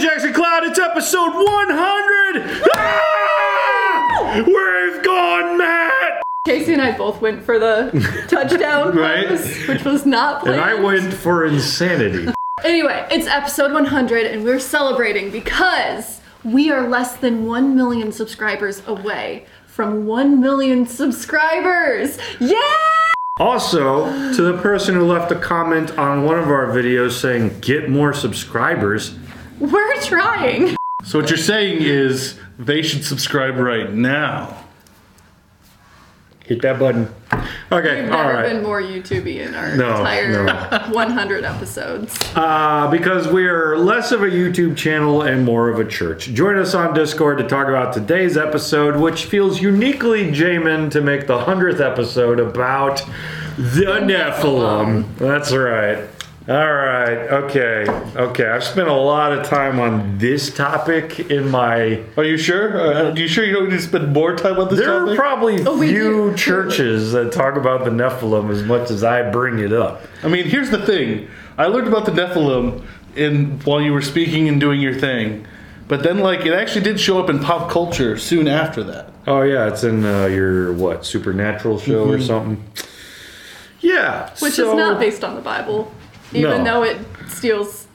Jackson Cloud. It's episode 100. Ah! We've gone mad. Casey and I both went for the touchdown Right. which was not And planned. I went for insanity. Anyway, it's episode 100 and we're celebrating because we are less than 1 million subscribers away from 1 million subscribers. Yeah! Also, to the person who left a comment on one of our videos saying get more subscribers, We're trying. So what you're saying is they should subscribe right now. hit that button. Okay, We've all never right. been more YouTubey in our No, entire no. 100 episodes. Uh, because we are less of a YouTube channel and more of a church. Join us on Discord to talk about today's episode, which feels uniquely Jamin to make the 100th episode about the Nephilim. That's right. All right. Okay. Okay. I've spent a lot of time on this topic in my. Are you sure? Uh, are you sure you don't need to spend more time on this There are probably Oh, few do. churches that talk about the Nephilim as much as I bring it up. I mean, here's the thing. I learned about the Nephilim in while you were speaking and doing your thing, but then like it actually did show up in pop culture soon after that. Oh yeah, it's in uh, your what supernatural show or something. Yeah, Which so- is not based on the Bible, even No. though it steals,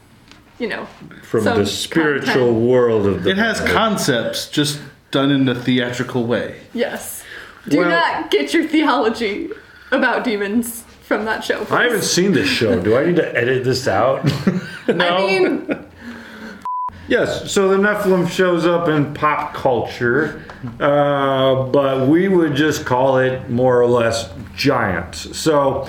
you know, from some the spiritual content. world of the. It has concepts just done in a theatrical way. Yes. Do Well- not get your theology about demons from that show. I haven't seen this show. Do I need to edit this out? I mean, yes. So the Nephilim shows up in pop culture, uh, but we would just call it more or less giants. So.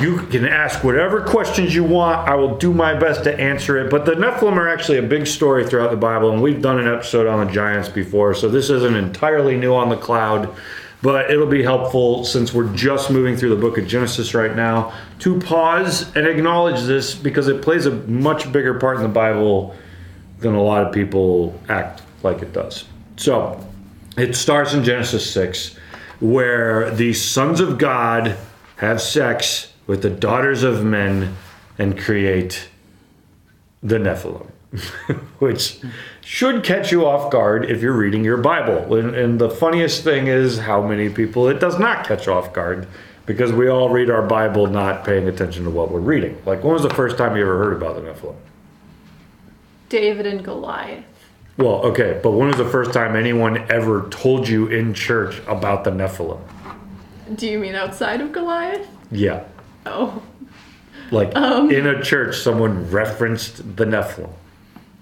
You can ask whatever questions you want. I will do my best to answer it. But the Nephilim are actually a big story throughout the Bible, and we've done an episode on the giants before, so this isn't entirely new on the cloud. But it'll be helpful since we're just moving through the book of Genesis right now to pause and acknowledge this because it plays a much bigger part in the Bible than a lot of people act like it does. So it starts in Genesis 6, where the sons of God have sex with the daughters of men and create the Nephilim, which should catch you off guard if you're reading your Bible. And, and the funniest thing is how many people it does not catch off guard because we all read our Bible not paying attention to what we're reading. Like, when was the first time you ever heard about the Nephilim? David and Goliath. Well, okay, but when was the first time anyone ever told you in church about the Nephilim? Do you mean outside of Goliath? Yeah. Oh. Like Um. in a church, someone referenced the Nephilim.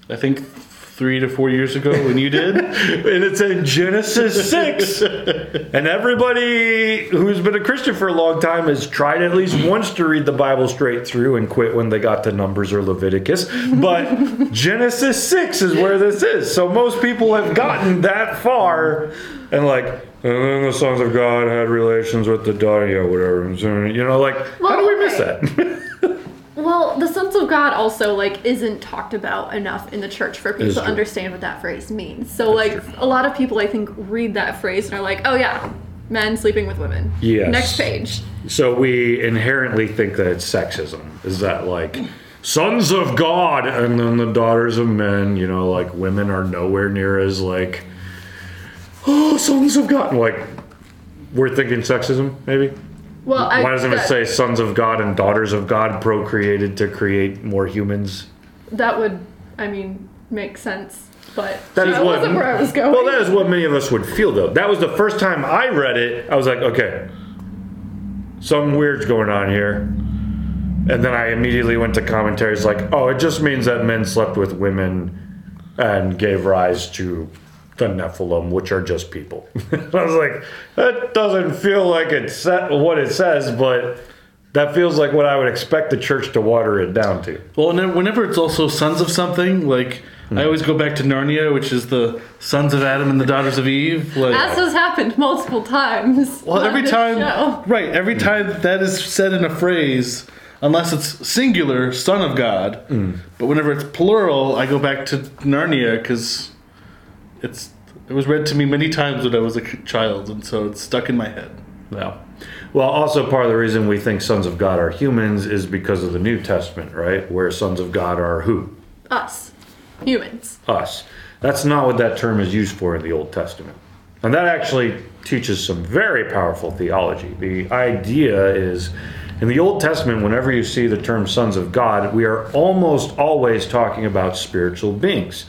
I think three to four years ago when you did. And it's in Genesis 6. and everybody who's been a Christian for a long time has tried at least once to read the Bible straight through and quit when they got to Numbers or Leviticus. But Genesis 6 is where this is. So most people have gotten that far and like, and then the sons of God had relations with the daughter, yeah, whatever. You know, like, how do we miss that? Well, the sons of God also like isn't talked about enough in the church for people to understand what that phrase means. So like a lot of people I think read that phrase and are like, "Oh yeah, men sleeping with women." Yes. Next page. So we inherently think that it's sexism. Is that like sons of God and then the daughters of men, you know, like women are nowhere near as like oh sons of God. Like we're thinking sexism, maybe? Well, I, Why doesn't it that, say sons of God and daughters of God procreated to create more humans? that would I mean make sense, but That is what wasn't where I was going. Well, that is what many of us would feel though. That was the first time I read it. I was like, okay, something weird's going on here. And then I immediately went to commentaries like, oh, it just means that men slept with women and gave rise to the Nephilim, which are just people. I was like, that doesn't feel like it's sa- what it says, but that feels like what I would expect the church to water it down to. Well, whenever, whenever it's also sons of something, like I always go back to Narnia, which is the sons of Adam and the daughters of Eve. Like, As has happened multiple times. well, every time, show. right? Every time that is said in a phrase, unless it's singular, son of God. Mm. But whenever it's plural, I go back to Narnia because it's it was read to me many times when I was a child, and so it's stuck in my head. Yeah. Well, also part of the reason we think sons of God are humans is because of the New Testament, right? Where sons of God are who? Us. Humans. us. That's not what that term is used for in the Old Testament. And that actually teaches some very powerful theology. The idea is in the Old Testament, whenever you see the term sons of God, we are almost always talking about spiritual beings.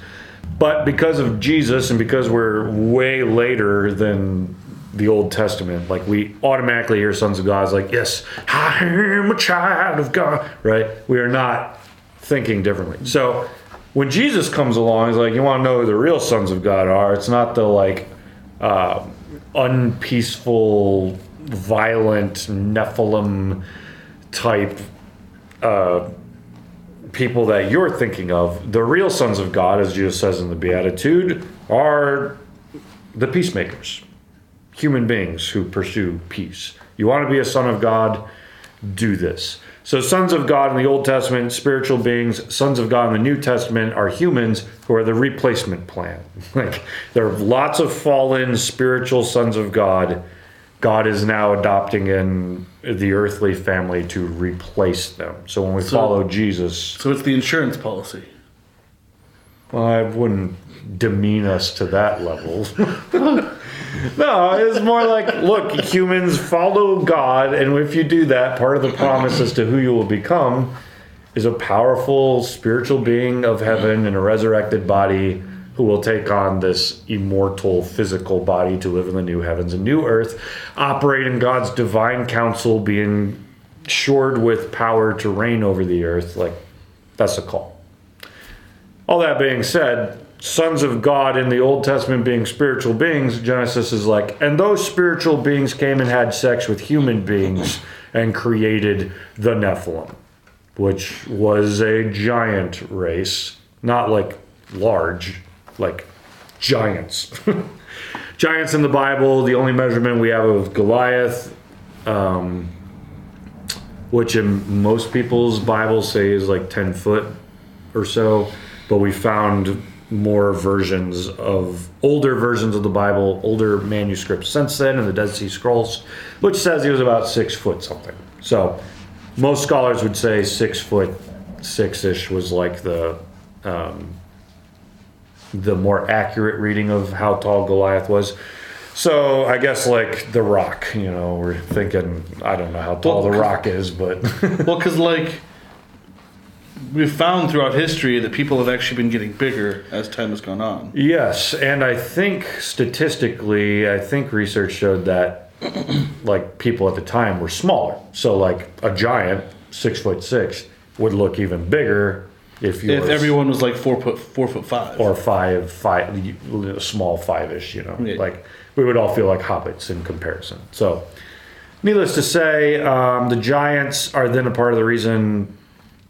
But because of Jesus and because we're way later than the Old Testament, like we automatically hear sons of God as like, yes, I am a child of God, right? We are not thinking differently. So when Jesus comes along, he's like, you want to know who the real sons of God are? It's not the like uh, unpeaceful, violent Nephilim type uh, people that you're thinking of. The real sons of God, as Jesus says in the Beatitude, are the peacemakers, human beings who pursue peace. You want to be a son of God? Do this. So, sons of God in the Old Testament, spiritual beings. Sons of God in the New Testament are humans who are the replacement plan. Like, there are lots of fallen spiritual sons of God. God is now adopting in the earthly family to replace them. So, when we follow Jesus, So it's the insurance policy. well, I wouldn't demean us to that level. no, it's more like, look, humans follow God, and if you do that, part of the promise as to who you will become is a powerful spiritual being of heaven in a resurrected body who will take on this immortal physical body to live in the new heavens and new earth, operate in God's divine council, being shored with power to reign over the earth. Like, that's a call. All that being said, sons of God in the Old Testament being spiritual beings, Genesis is like, and those spiritual beings came and had sex with human beings and created the Nephilim, which was a giant race, not like large, like giants. giants in the Bible, the only measurement we have of Goliath, um, which in most people's Bibles say is like 10 foot or so, but we found more versions of older versions of the Bible, older manuscripts since then in the Dead Sea Scrolls, which says he was about six foot something. So most scholars would say six foot six ish was like the um, the more accurate reading of how tall Goliath was. So I guess like the Rock, you know, we're thinking I don't know how tall Well, the Rock is, but Well, because like we've found throughout history that people have actually been getting bigger as time has gone on. Yes, and I think statistically, I think research showed that like people at the time were smaller. So like a giant, six foot six, would look even bigger if you If everyone was like four foot four foot five. or five, five, small five-ish. You know, Yeah. like we would all feel like hobbits in comparison. So, needless to say, um, the giants are then a part of the reason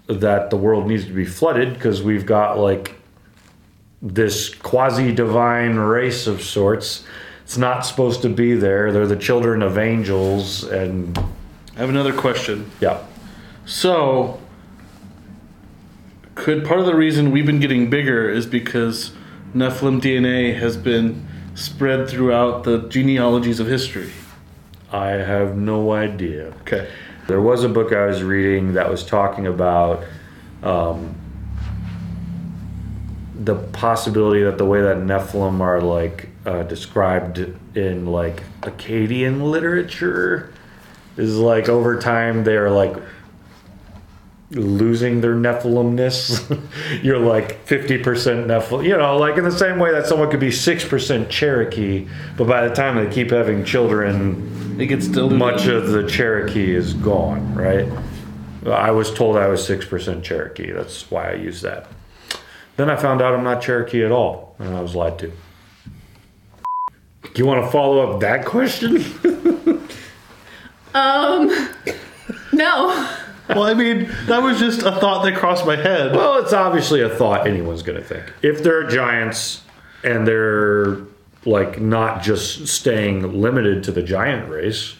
that the world needs to be flooded because we've got like this quasi divine race of sorts. It's not supposed to be there. They're the children of angels, and I have another question. yeah, So, could part of the reason we've been getting bigger is because Nephilim DNA has been spread throughout the genealogies of history? I have no idea. Okay. There was a book I was reading that was talking about um, the possibility that the way that Nephilim are like uh, described in like Akkadian literature is like over time they are like losing their Nephilimness. You're like 50% Nephilim, you know, like in the same way that someone could be 6% Cherokee, but by the time they keep having children, It gets diluted. much of the Cherokee is gone, right? I was told I was 6% Cherokee. That's why I use that. Then I found out I'm not Cherokee at all, and I was lied to. Do you want to follow up that question? Um, no. Well, I mean, that was just a thought that crossed my head. well, it's obviously a thought anyone's going to think. If they're giants and they're like not just staying limited to the giant race,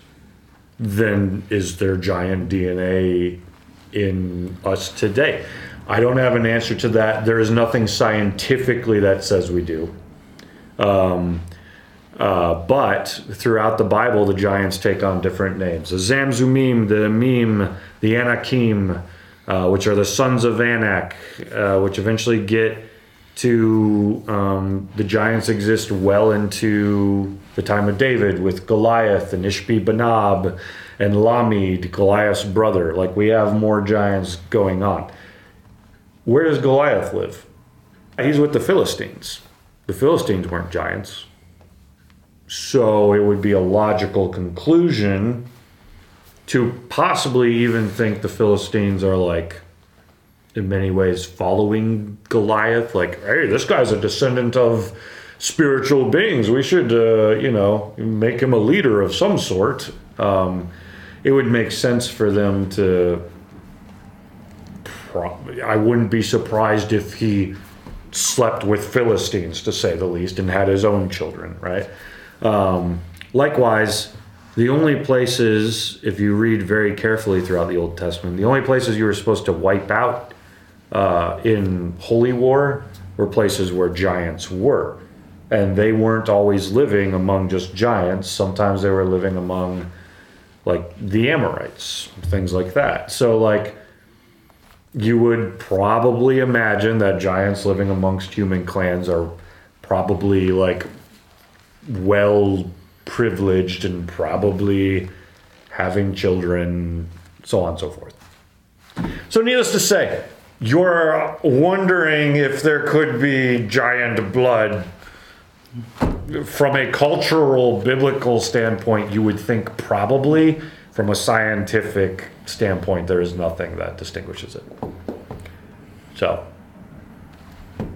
then is there giant DNA in us today? I don't have an answer to that. There is nothing scientifically that says we do. Um, uh, but throughout the Bible, the giants take on different names. The Zamzummim, the Emim, the Anakim, uh, which are the sons of Anak, uh, which eventually get to um, the giants exist well into the time of David with Goliath and Ishbi-benob and Lahmi, Goliath's brother. Like we have more giants going on. Where does Goliath live? He's with the Philistines. The Philistines weren't giants. So it would be a logical conclusion to possibly even think the Philistines are like, in many ways, following Goliath. Like, hey, this guy's a descendant of spiritual beings. We should, uh, you know, make him a leader of some sort. Um, it would make sense for them to. I wouldn't be surprised if he slept with Philistines, to say the least, and had his own children, right? Um, likewise, the only places, if you read very carefully throughout the Old Testament, the only places you were supposed to wipe out uh, in holy war were places where giants were. And they weren't always living among just giants. Sometimes they were living among, like, the Amorites, things like that. So, like, you would probably imagine that giants living amongst human clans are probably, like, well privileged and probably having children, so on and so forth. So, needless to say, you're wondering if there could be giant blood. From a cultural, biblical standpoint, you would think probably. From a scientific standpoint, there is nothing that distinguishes it. So,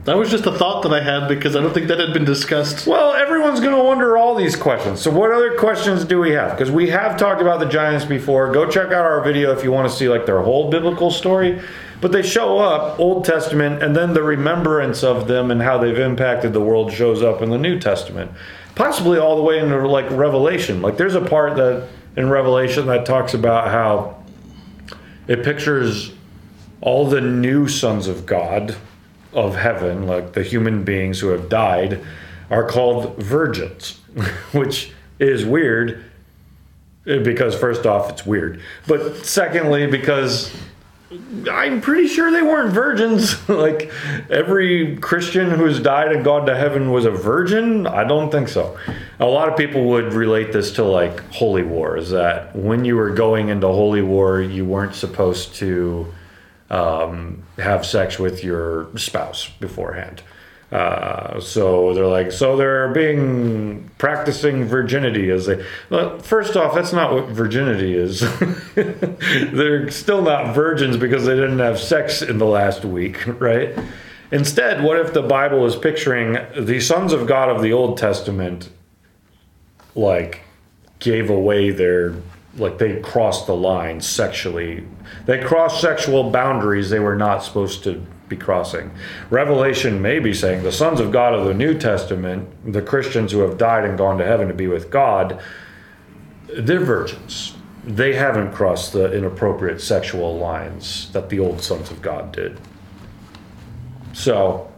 That was just a thought that I had because I don't think that had been discussed. Well, everyone's going to wonder all these questions. So, what other questions do we have? Because we have talked about the Giants before. Go check out our video if you want to see like their whole biblical story. But they show up Old Testament, and then the remembrance of them and how they've impacted the world shows up in the New Testament, possibly all the way into like Revelation. Like, there's a part that in Revelation that talks about how it pictures all the new sons of God of heaven, like the human beings who have died, are called virgins, which is weird eh, because, first off, it's weird. But secondly, because I'm pretty sure they weren't virgins. like every Christian who's died and gone to heaven was a virgin. I don't think so. A lot of people would relate this to like holy war, is that when you were going into holy war, you weren't supposed to um, have sex with your spouse beforehand. Uh, so they're like, so they're being practicing virginity as they. Well, first off, that's not what virginity is. they're still not virgins because they didn't have sex in the last week, right? Instead, what if the Bible is picturing the sons of God of the Old Testament, like, gave away their like they crossed the line sexually. They crossed sexual boundaries they were not supposed to be crossing. Revelation may be saying the sons of God of the New Testament, the Christians who have died and gone to heaven to be with God, they're virgins. They haven't crossed the inappropriate sexual lines that the old sons of God did. So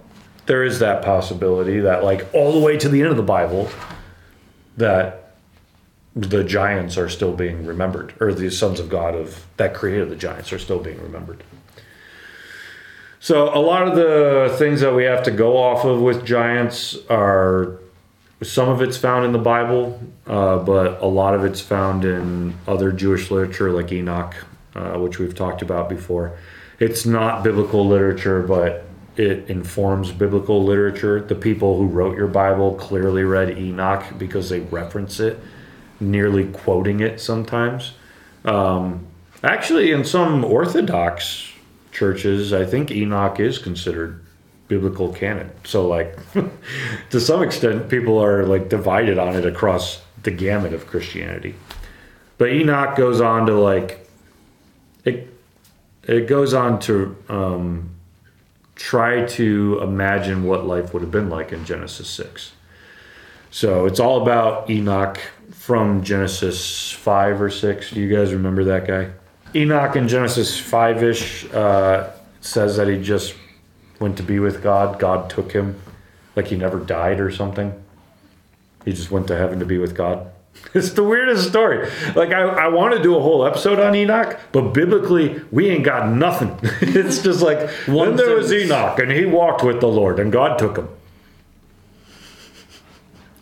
there is that possibility that, like, all the way to the end of the Bible, that the giants are still being remembered, or the sons of God of that created the giants are still being remembered. So a lot of the things that we have to go off of with giants are some of it's found in the Bible, uh, but a lot of it's found in other Jewish literature like Enoch, uh, which we've talked about before. It's not biblical literature, but it informs biblical literature. The people who wrote your Bible clearly read Enoch because they reference it nearly quoting it sometimes. Um, actually, in some Orthodox churches, I think Enoch is considered biblical canon. So, like, to some extent, people are like divided on it across the gamut of Christianity. But Enoch goes on to like, it, it goes on to um, try to imagine what life would have been like in Genesis 6. So it's all about Enoch from Genesis 5 or 6. Do you guys remember that guy? Enoch in Genesis 5 ish uh, says that he just went to be with God. God took him, like he never died or something. He just went to heaven to be with God. It's the weirdest story. Like I, I want to do a whole episode on Enoch, but biblically we ain't got nothing. it's just like then there was. Enoch and he walked with the Lord and God took him.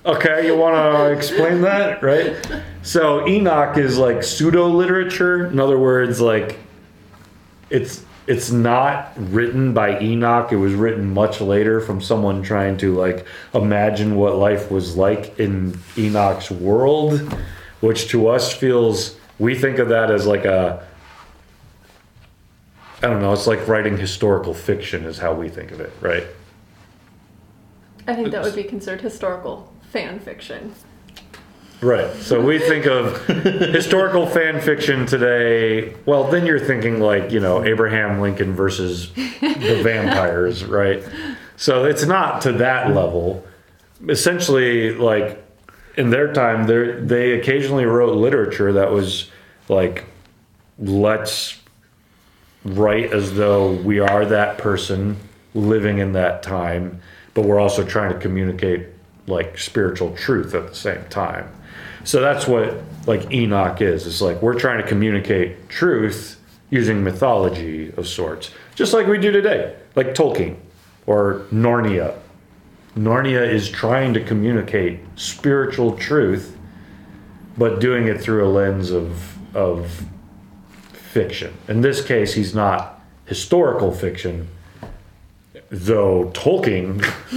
Okay, you want to explain that, right? So Enoch is like pseudo literature. In other words, like it's it's not written by Enoch. It was written much later from someone trying to like imagine what life was like in Enoch's world, which to us feels we think of that as like a I don't know, it's like writing historical fiction is how we think of it, right? I think that would be considered historical fan fiction. Right. So we think of historical fan fiction today. Well, then you're thinking like, you know, Abraham Lincoln versus the vampires, right? So it's not to that level. Essentially, like in their time, they they occasionally wrote literature that was like, let's write as though we are that person living in that time, but we're also trying to communicate like spiritual truth at the same time. So that's what like Enoch is. It's like we're trying to communicate truth using mythology of sorts, just like we do today, like Tolkien or Narnia. Narnia is trying to communicate spiritual truth, but doing it through a lens of of fiction. In this case, he's not historical fiction, though Tolkien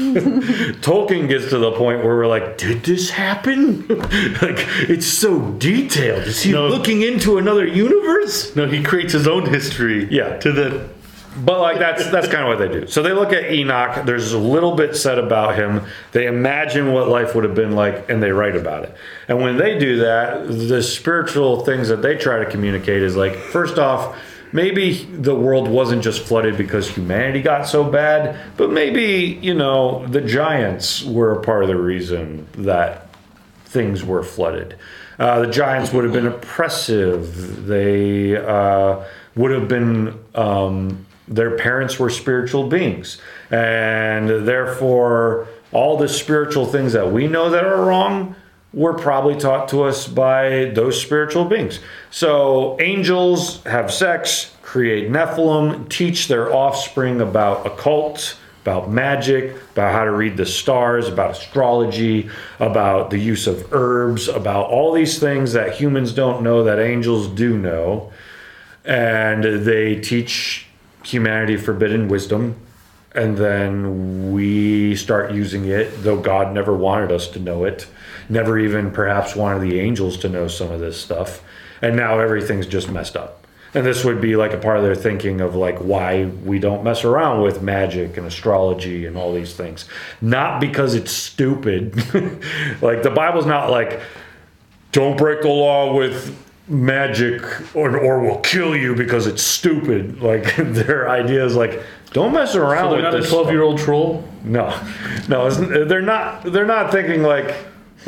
Tolkien gets to the point where we're like, did this happen? like it's so detailed. Is he No. looking into another universe? No, he creates his own history. Yeah. To the But like that's that's kind of what they do. So they look at Enoch. There's a little bit said about him. They imagine what life would have been like, and they write about it. And when they do that, the spiritual things that they try to communicate is like, first off, maybe the world wasn't just flooded because humanity got so bad, but maybe you know the giants were a part of the reason that things were flooded. Uh, the giants would have been oppressive. They uh, would have been, um, their parents were spiritual beings. And therefore, all the spiritual things that we know that are wrong were probably taught to us by those spiritual beings. So, angels have sex, create Nephilim, teach their offspring about occult about magic, about how to read the stars, about astrology, about the use of herbs, about all these things that humans don't know that angels do know. And they teach humanity forbidden wisdom. And then we start using it, though God never wanted us to know it, never even perhaps wanted the angels to know some of this stuff. And now everything's just messed up. And this would be like a part of their thinking of like why we don't mess around with magic and astrology and all these things. Not because it's stupid. like the Bible's not like don't break the law with magic or, or we'll kill you because it's stupid. Like their idea is like don't mess around they're with not a this. twelve year old troll. No, no, it's, they're not. They're not thinking like.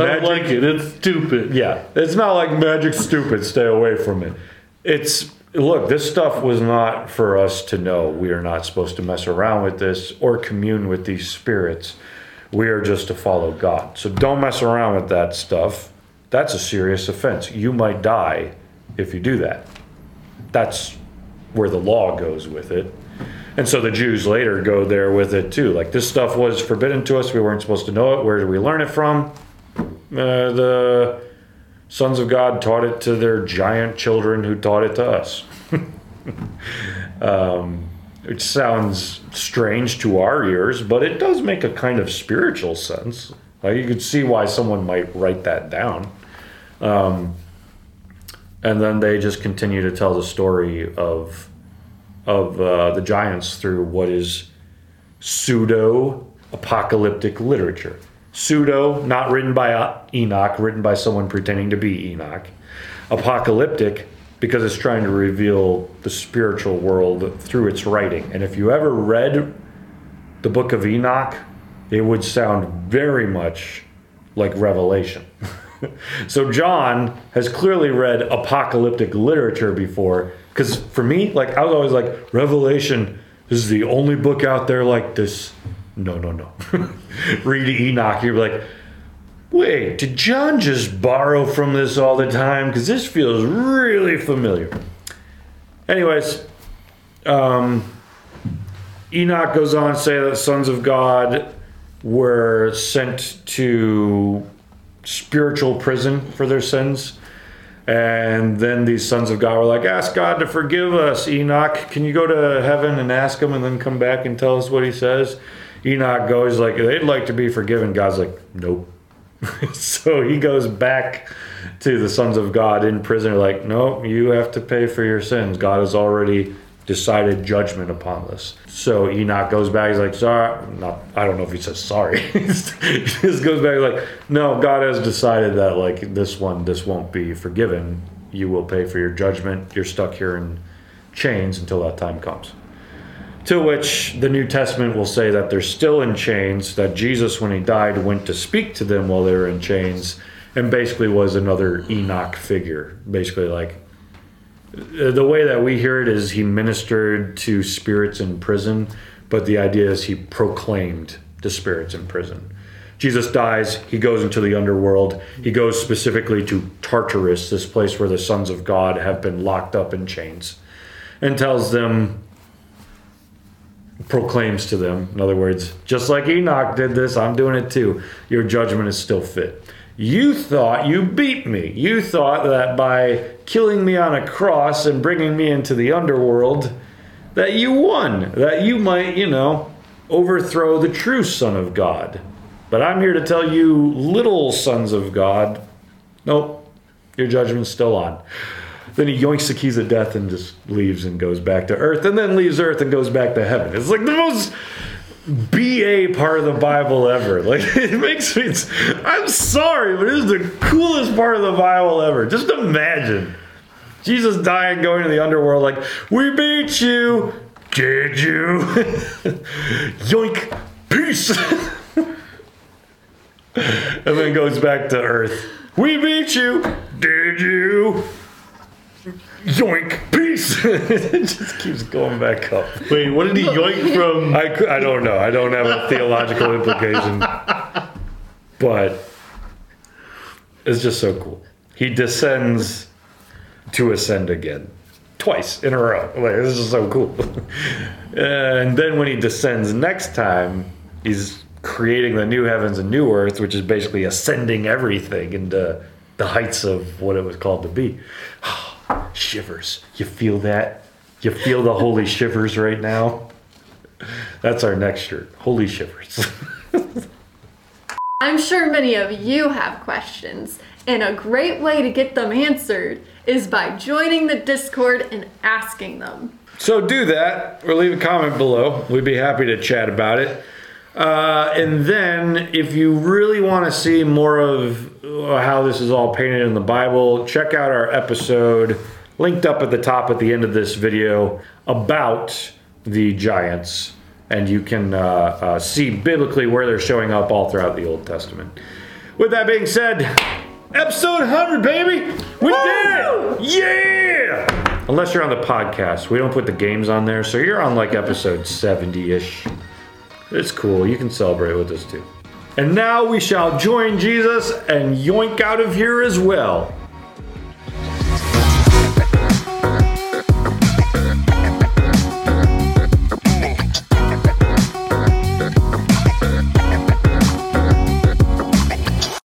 I don't magic- like it. It's stupid. yeah, it's not like magic. stupid. Stay away from it. It's look. This stuff was not for us to know. We are not supposed to mess around with this or commune with these spirits. We are just to follow God. So don't mess around with that stuff. That's a serious offense. You might die if you do that. That's where the law goes with it. And so the Jews later go there with it too. Like this stuff was forbidden to us. We weren't supposed to know it. Where did we learn it from? Uh, the sons of God taught it to their giant children who taught it to us. um, it sounds strange to our ears, but it does make a kind of spiritual sense. Like you could see why someone might write that down. Um, and then they just continue to tell the story of of uh, the giants through what is pseudo apocalyptic literature. Pseudo, not written by uh, Enoch, written by someone pretending to be Enoch. Apocalyptic, because it's trying to reveal the spiritual world through its writing. And if you ever read the book of Enoch, it would sound very much like Revelation. so John has clearly read apocalyptic literature before because for me like I was always like Revelation is the only book out there like this. No, no, no. Read Enoch, you're like wait, did John just borrow from this all the time? Because this feels really familiar. Anyways, um, Enoch goes on to say that the sons of God were sent to spiritual prison for their sins. And then these sons of God were like, Ask God to forgive us. Enoch, can you go to heaven and ask him and then come back and tell us what he says? Enoch goes like, They'd like to be forgiven. God's like, Nope. so he goes back to the sons of God in prison, like, Nope, you have to pay for your sins. God has already decided judgment upon this. So Enoch goes back. He's like, sorry. Not, I don't know if he says sorry. he just goes back like, no, God has decided that like this one, this won't be forgiven. You will pay for your judgment. You're stuck here in chains until that time comes. To which the New Testament will say that they're still in chains. That Jesus, when he died, went to speak to them while they were in chains, and basically was another Enoch figure. Basically, like Uh, the way that we hear it is he ministered to spirits in prison, but the idea is he proclaimed to spirits in prison. Jesus dies, he goes into the underworld. He goes specifically to Tartarus, this place where the sons of God have been locked up in chains, and tells them, proclaims to them, in other words, just like Enoch did this, I'm doing it too. Your judgment is still fit. You thought you beat me. You thought that by killing me on a cross and bringing me into the underworld, that you won. That you might, you know, overthrow the true Son of God. But I'm here to tell you, little sons of God, nope, your judgment's still on. Then he yoinks the keys of death and just leaves and goes back to earth, and then leaves earth and goes back to heaven. It's like the most BA part of the Bible ever. Like it makes me. I'm sorry, but it is the coolest part of the Bible ever. Just imagine Jesus dying, going to the underworld. Like we beat you. Did you? Yoink! Peace. and then goes back to Earth. We beat you. Did you? Yoink! Peace. it just keeps going back up. Wait, what did he yoink from? I, I don't know. I don't have a theological implication. But it's just so cool. He descends to ascend again. Twice in a row. Like, this is so cool. and then when he descends next time, he's creating the new heavens and new earth, which is basically ascending everything into the heights of what it was called to be. shivers. You feel that? You feel the holy shivers right now? That's our next shirt. Holy shivers. I'm sure many of you have questions, and a great way to get them answered is by joining the Discord and asking them. so do that or leave a comment below. We'd be happy to chat about it. Uh, and then, if you really want to see more of how this is all painted in the Bible, check out our episode linked up at the top at the end of this video about the giants. And you can uh, uh, see biblically where they're showing up all throughout the Old Testament. With that being said, episode 100, baby! We did it! Yeah! Unless you're on the podcast, we don't put the games on there, so you're on like episode 70 ish. It's cool. You can celebrate with us too. And now we shall join Jesus and yoink out of here as well.